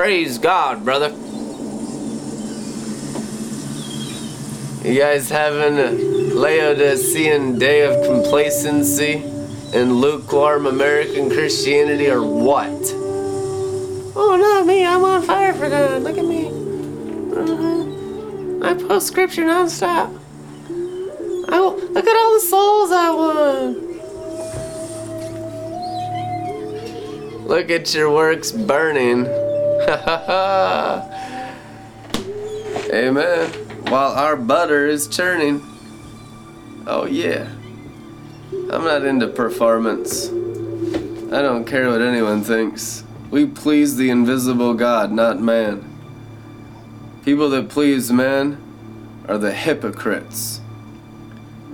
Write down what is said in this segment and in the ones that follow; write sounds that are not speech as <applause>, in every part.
Praise God, brother. You guys having a Laodicean day of complacency and lukewarm American Christianity or what? Oh, not me. I'm on fire for God. Look at me. Uh-huh. I post scripture nonstop. I, look at all the souls I won. Look at your works burning. <laughs> Amen. While our butter is churning. Oh, yeah. I'm not into performance. I don't care what anyone thinks. We please the invisible God, not man. People that please man are the hypocrites.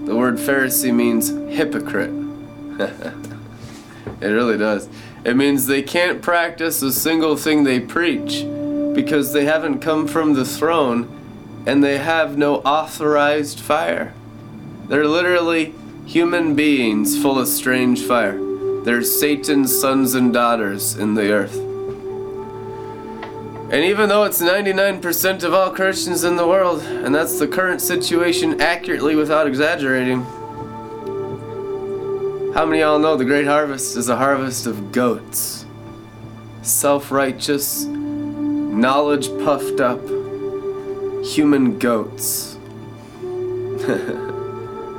The word Pharisee means hypocrite. <laughs> it really does. It means they can't practice a single thing they preach because they haven't come from the throne and they have no authorized fire. They're literally human beings full of strange fire. They're Satan's sons and daughters in the earth. And even though it's 99% of all Christians in the world, and that's the current situation accurately without exaggerating, how many of y'all know the great harvest is a harvest of goats? Self righteous, knowledge puffed up, human goats. <laughs>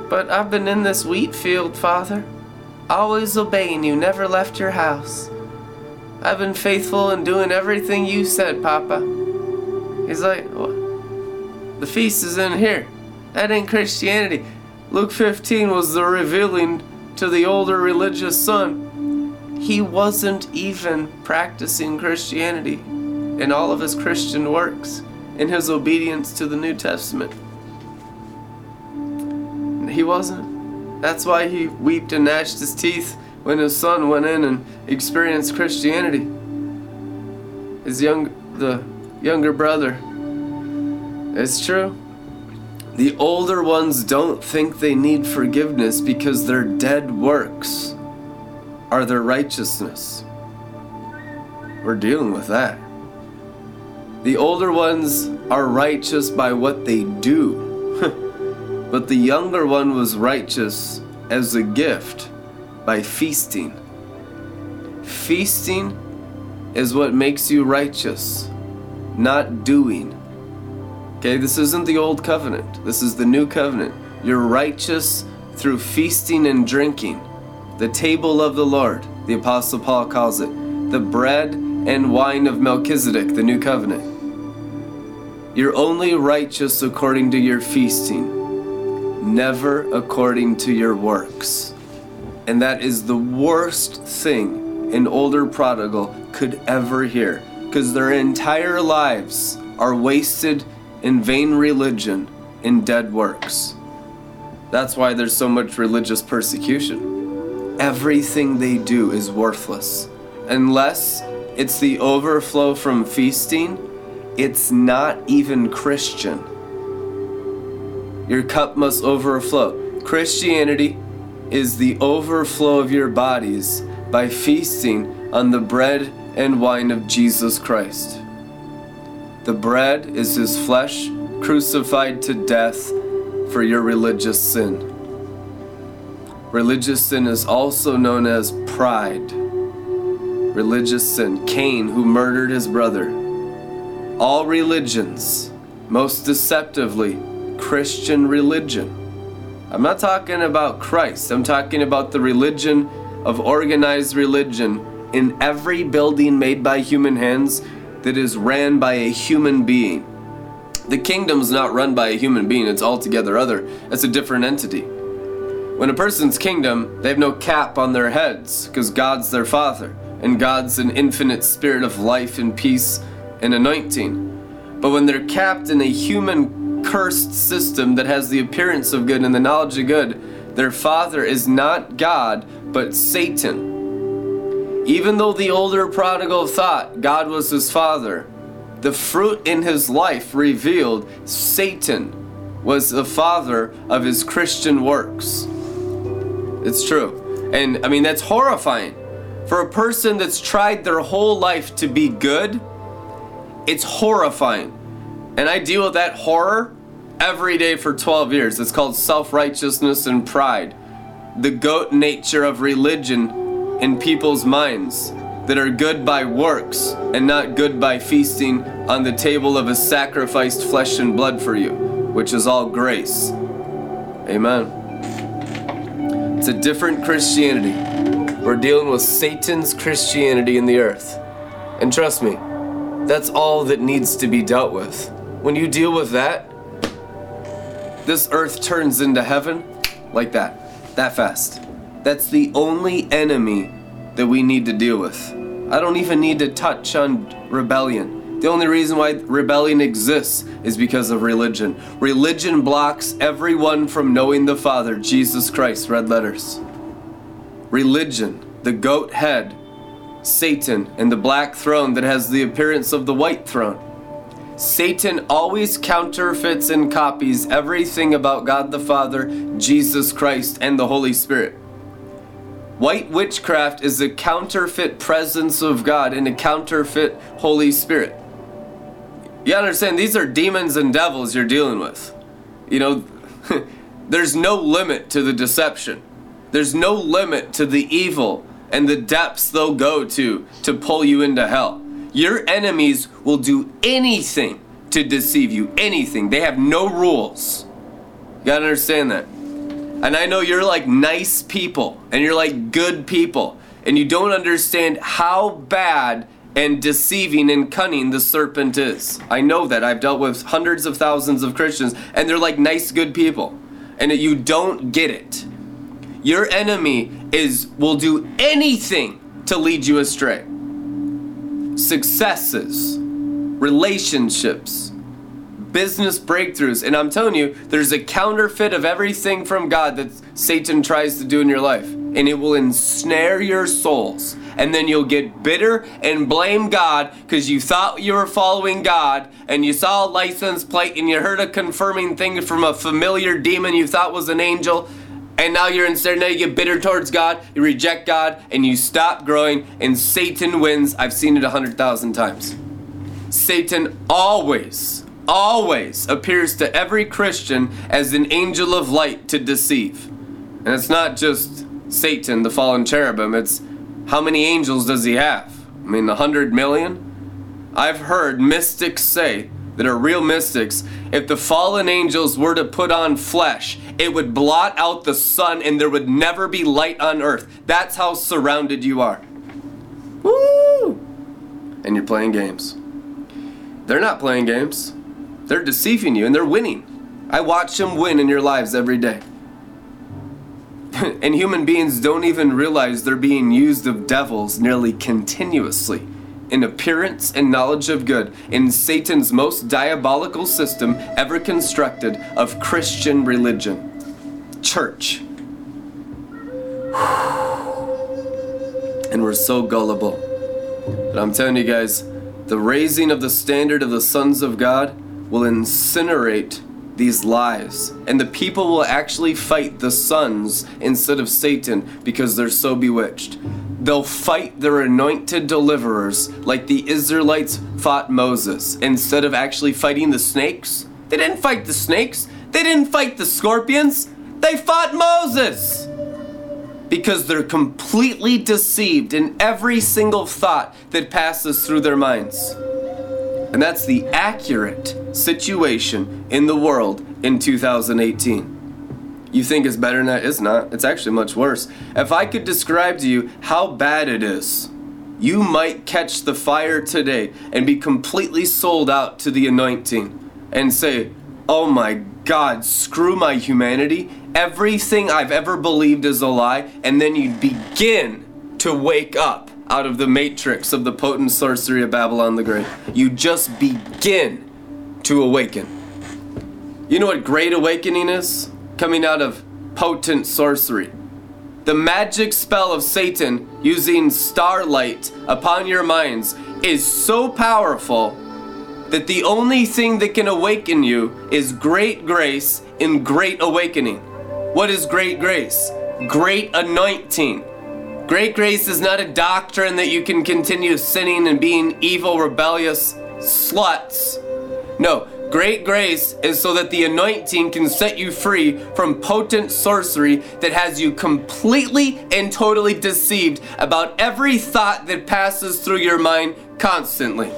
but I've been in this wheat field, Father, always obeying you, never left your house. I've been faithful in doing everything you said, Papa. He's like, the feast is in here. That ain't Christianity. Luke 15 was the revealing to the older religious son. He wasn't even practicing Christianity in all of his Christian works, in his obedience to the New Testament. He wasn't. That's why he wept and gnashed his teeth when his son went in and experienced Christianity. His young, the younger brother. It's true. The older ones don't think they need forgiveness because their dead works are their righteousness. We're dealing with that. The older ones are righteous by what they do, <laughs> but the younger one was righteous as a gift by feasting. Feasting is what makes you righteous, not doing. Okay, this isn't the old covenant. This is the new covenant. You're righteous through feasting and drinking. The table of the Lord, the Apostle Paul calls it. The bread and wine of Melchizedek, the new covenant. You're only righteous according to your feasting, never according to your works. And that is the worst thing an older prodigal could ever hear, because their entire lives are wasted in vain religion, in dead works. That's why there's so much religious persecution. Everything they do is worthless. Unless it's the overflow from feasting, it's not even Christian. Your cup must overflow. Christianity is the overflow of your bodies by feasting on the bread and wine of Jesus Christ. The bread is his flesh crucified to death for your religious sin. Religious sin is also known as pride. Religious sin. Cain, who murdered his brother. All religions, most deceptively, Christian religion. I'm not talking about Christ, I'm talking about the religion of organized religion in every building made by human hands that is ran by a human being. The kingdom's not run by a human being, it's altogether other. It's a different entity. When a person's kingdom, they have no cap on their heads because God's their father and God's an infinite spirit of life and peace and anointing. But when they're capped in a human cursed system that has the appearance of good and the knowledge of good, their father is not God, but Satan. Even though the older prodigal thought God was his father, the fruit in his life revealed Satan was the father of his Christian works. It's true. And I mean, that's horrifying. For a person that's tried their whole life to be good It's horrifying. And I deal with that horror every day for 12 years. It's called self righteousness and pride. The goat nature of religion in people's minds that are good by works and not good by feasting on the table of a sacrificed flesh and blood for you, which is all grace. Amen. It's a different Christianity. We're dealing with Satan's Christianity in the earth. And trust me, that's all that needs to be dealt with. When you deal with that, this earth turns into heaven like that, that fast. That's the only enemy that we need to deal with. I don't even need to touch on rebellion. The only reason why rebellion exists is because of religion. Religion blocks everyone from knowing the Father, Jesus Christ, red letters. Religion, the goat head, Satan, and the black throne that has the appearance of the white throne. Satan always counterfeits and copies everything about God the Father, Jesus Christ, and the Holy Spirit. White witchcraft is a counterfeit presence of God and a counterfeit Holy Spirit. You understand, these are demons and devils you're dealing with. You know, <laughs> there's no limit to the deception, there's no limit to the evil and the depths they'll go to to pull you into hell. Your enemies will do anything to deceive you, anything. They have no rules. You gotta understand that. And I know you're like nice people and you're like good people and you don't understand how bad and deceiving and cunning the serpent is. I know that. I've dealt with hundreds of thousands of Christians and they're like nice, good people. And you don't get it. Your enemy is will do anything to lead you astray. Successes, relationships, business breakthroughs. And I'm telling you, there's a counterfeit of everything from God that Satan tries to do in your life. And it will ensnare your souls. And then you'll get bitter and blame God because you thought you were following God and you saw a license plate and you heard a confirming thing from a familiar demon you thought was an angel. And now you're instead, now you get bitter towards God, you reject God, and you stop growing, and Satan wins. I've seen it a hundred thousand times. Satan always always appears to every Christian as an angel of light to deceive. And it's not just Satan, the fallen cherubim, it's how many angels does he have? I mean, a hundred million? I've heard mystics say that are real mystics, if the fallen angels were to put on flesh, it would blot out the sun and there would never be light on earth. That's how surrounded you are. Woo! And you're playing games. They're not playing games. They're deceiving you and they're winning. I watch them win in your lives every day. <laughs> and human beings don't even realize they're being used of devils nearly continuously in appearance and knowledge of good in Satan's most diabolical system ever constructed of Christian religion. Church. <sighs> And we're so gullible. But I'm telling you guys, the raising of the standard of the sons of God will incinerate these lies. And the people will actually fight the sons instead of Satan because they're so bewitched. They'll fight their anointed deliverers like the Israelites fought Moses instead of actually fighting the snakes. They didn't fight the snakes, they didn't fight the scorpions, they fought Moses. Because they're completely deceived in every single thought that passes through their minds. And that's the accurate situation in the world in 2018. You think it's better than that? It's not. It's actually much worse. If I could describe to you how bad it is, you might catch the fire today and be completely sold out to the anointing and say, Oh my God, screw my humanity. Everything I've ever believed is a lie. And then you begin to wake up out of the matrix of the potent sorcery of Babylon the Great. You just begin to awaken. You know what great awakening is? Coming out of potent sorcery. The magic spell of Satan using starlight upon your minds is so powerful that the only thing that can awaken you is great grace in great awakening. What is great grace? Great anointing. Great grace is not a doctrine that you can continue sinning and being evil, rebellious. sluts. No, great grace is so that the anointing can set you free from potent sorcery that has you completely and totally deceived about every thought that passes through your mind constantly.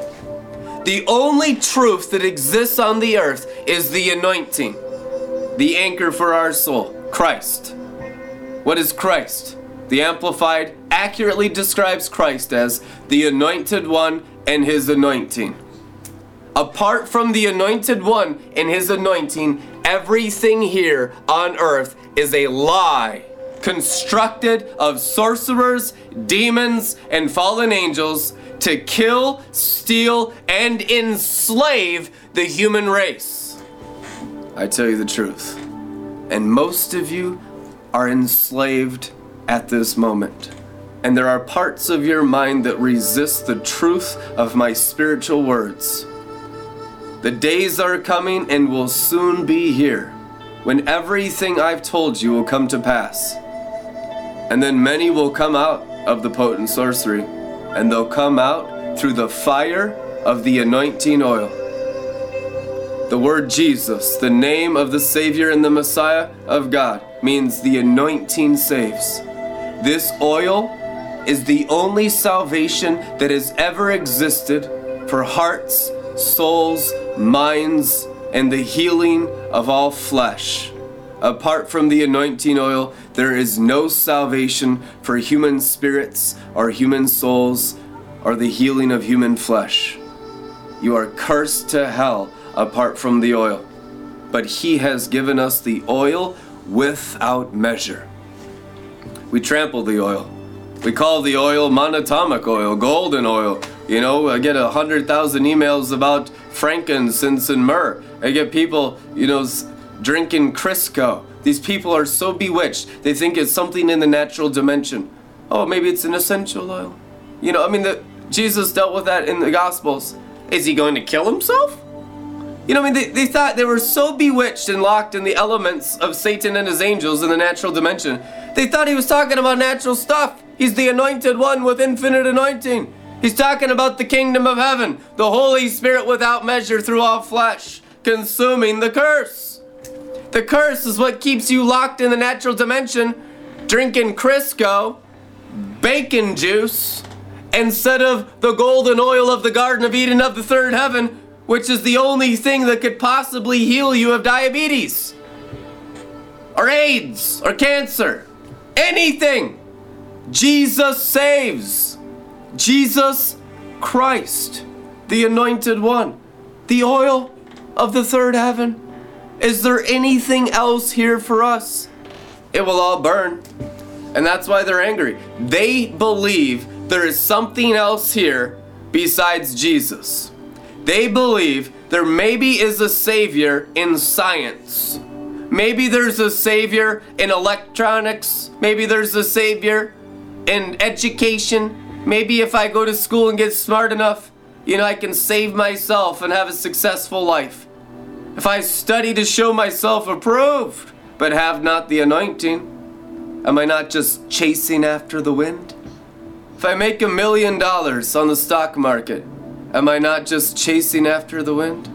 The only truth that exists on the earth is the anointing, the anchor for our soul, Christ. What is Christ? The Amplified accurately describes Christ as the anointed one and his anointing. Apart from the anointed one and his anointing, everything here on earth is a lie constructed of sorcerers, demons, and fallen angels to kill, steal, and enslave the human race. I tell you the truth. And most of you are enslaved at this moment. And there are parts of your mind that resist the truth of my spiritual words. The days are coming and will soon be here when everything I've told you will come to pass. And then many will come out of the potent sorcery, and they'll come out through the fire of the anointing oil. The word Jesus, the name of the Savior and the Messiah of God, means the anointing saves. This oil is the only salvation that has ever existed for hearts souls, minds, and the healing of all flesh. Apart from the anointing oil, there is no salvation for human spirits or human souls or the healing of human flesh. You are cursed to hell apart from the oil. But He has given us the oil without measure. We trample the oil. We call the oil monatomic oil, golden oil, you know, I get a hundred thousand emails about frankincense and myrrh. I get people, you know, drinking Crisco. These people are so bewitched. They think it's something in the natural dimension. Oh, maybe it's an essential oil. You know, I mean, the, Jesus dealt with that in the Gospels. Is he going to kill himself? You know, I mean, they, they thought they were so bewitched and locked in the elements of Satan and his angels in the natural dimension. They thought he was talking about natural stuff. He's the anointed one with infinite anointing. He's talking about the kingdom of heaven, the Holy Spirit without measure through all flesh, consuming the curse. The curse is what keeps you locked in the natural dimension, drinking Crisco, bacon juice, instead of the golden oil of the Garden of Eden of the third heaven, which is the only thing that could possibly heal you of diabetes, or AIDS, or cancer. Anything. Jesus saves. Jesus Christ, the anointed one, the oil of the third heaven. Is there anything else here for us? It will all burn. And that's why they're angry. They believe there is something else here besides Jesus. They believe there maybe is a savior in science. Maybe there's a savior in electronics. Maybe there's a savior in education. Maybe if I go to school and get smart enough, you know, I can save myself and have a successful life. If I study to show myself approved, but have not the anointing, am I not just chasing after the wind? If I make a million dollars on the stock market, am I not just chasing after the wind?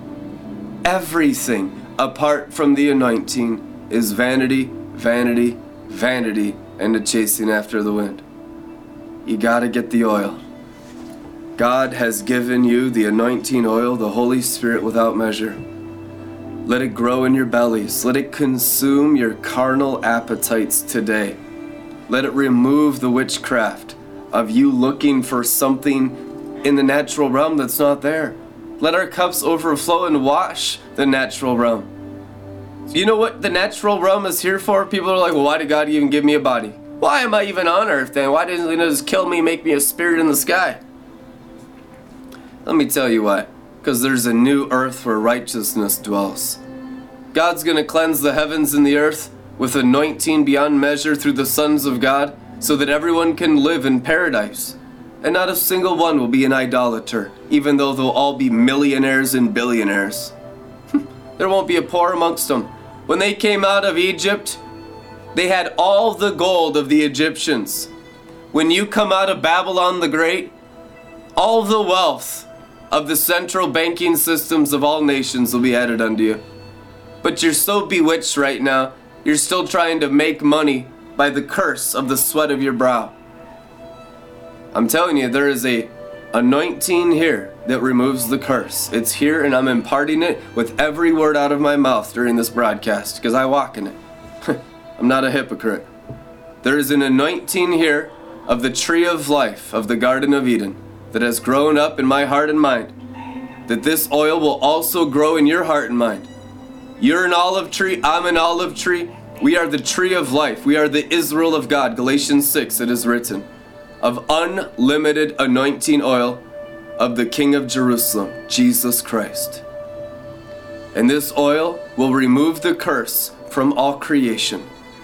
Everything apart from the anointing is vanity, vanity, vanity, and a chasing after the wind you gotta get the oil. God has given you the anointing oil, the Holy Spirit without measure. Let it grow in your bellies. Let it consume your carnal appetites today. Let it remove the witchcraft of you looking for something in the natural realm that's not there. Let our cups overflow and wash the natural realm. You know what the natural realm is here for? People are like, well, why did God even give me a body? Why am I even on earth then? Why didn't he just kill me, make me a spirit in the sky? Let me tell you why. Because there's a new earth where righteousness dwells. God's going to cleanse the heavens and the earth with anointing beyond measure through the sons of God so that everyone can live in paradise. And not a single one will be an idolater, even though they'll all be millionaires and billionaires. <laughs> there won't be a poor amongst them. When they came out of Egypt, they had all the gold of the Egyptians. When you come out of Babylon the Great, all the wealth of the central banking systems of all nations will be added unto you. But you're so bewitched right now, you're still trying to make money by the curse of the sweat of your brow. I'm telling you, there is a anointing here that removes the curse. It's here, and I'm imparting it with every word out of my mouth during this broadcast because I walk in it. <laughs> I'm not a hypocrite. There is an anointing here of the tree of life of the Garden of Eden that has grown up in my heart and mind. That this oil will also grow in your heart and mind. You're an olive tree, I'm an olive tree. We are the tree of life. We are the Israel of God. Galatians 6, it is written, of unlimited anointing oil of the King of Jerusalem, Jesus Christ. And this oil will remove the curse from all creation.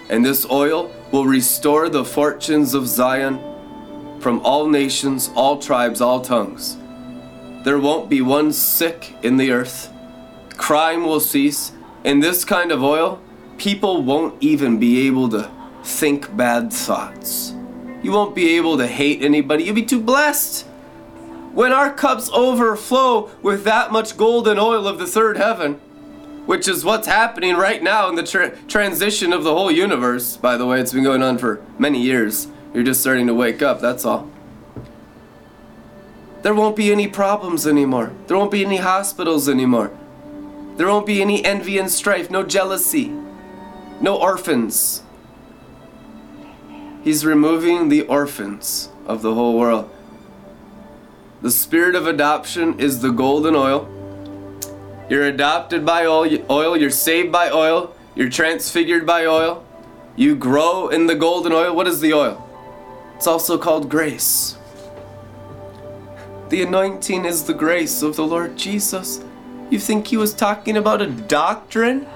And this oil will restore the fortunes of Zion from all nations, all tribes, all tongues. There won't be one sick in the earth. Crime will cease. In this kind of oil, people won't even be able to think bad thoughts. You won't be able to hate anybody. You'll be too blessed. When our cups overflow with that much golden oil of the third heaven, which is what's happening right now in the tra- transition of the whole universe, by the way, it's been going on for many years. You're just starting to wake up, that's all. There won't be any problems anymore. There won't be any hospitals anymore. There won't be any envy and strife, no jealousy, no orphans. He's removing the orphans of the whole world. The spirit of adoption is the golden oil. You're adopted by oil, you're saved by oil, you're transfigured by oil. You grow in the golden oil. What is the oil? It's also called grace. The anointing is the grace of the Lord Jesus. You think he was talking about a doctrine?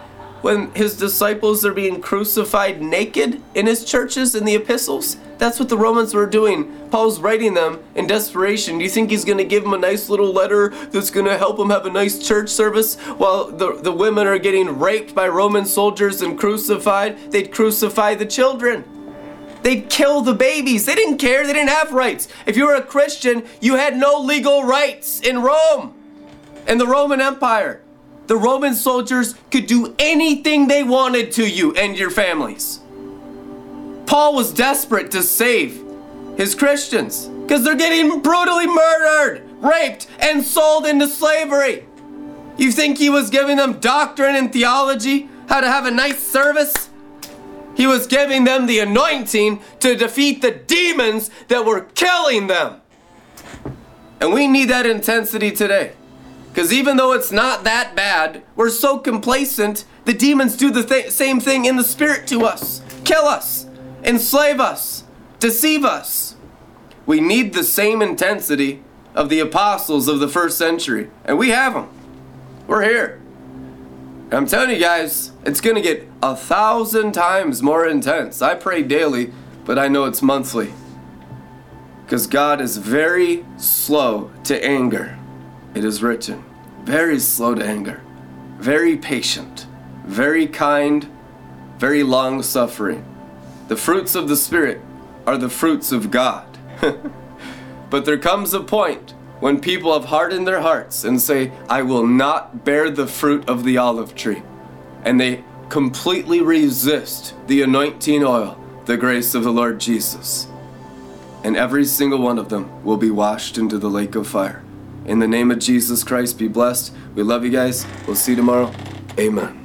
When his disciples are being crucified naked in his churches in the epistles? That's what the Romans were doing. Paul's writing them in desperation. Do you think he's going to give them a nice little letter that's going to help them have a nice church service while the, the women are getting raped by Roman soldiers and crucified? They'd crucify the children. They'd kill the babies. They didn't care. They didn't have rights. If you were a Christian, you had no legal rights in Rome, in the Roman Empire the Roman soldiers could do anything they wanted to you and your families. Paul was desperate to save his Christians because they're getting brutally murdered, raped, and sold into slavery. You think he was giving them doctrine and theology, how to have a nice service? He was giving them the anointing to defeat the demons that were killing them. And we need that intensity today. Because even though it's not that bad, we're so complacent, the demons do the th- same thing in the spirit to us kill us, enslave us, deceive us. We need the same intensity of the apostles of the first century, and we have them. We're here. I'm telling you guys, it's going to get a thousand times more intense. I pray daily, but I know it's monthly. Because God is very slow to anger. It is written, very slow to anger, very patient, very kind, very long suffering. The fruits of the Spirit are the fruits of God. <laughs> but there comes a point when people have hardened their hearts and say, I will not bear the fruit of the olive tree. And they completely resist the anointing oil, the grace of the Lord Jesus. And every single one of them will be washed into the lake of fire. In the name of Jesus Christ, be blessed. We love you guys. We'll see you tomorrow. Amen.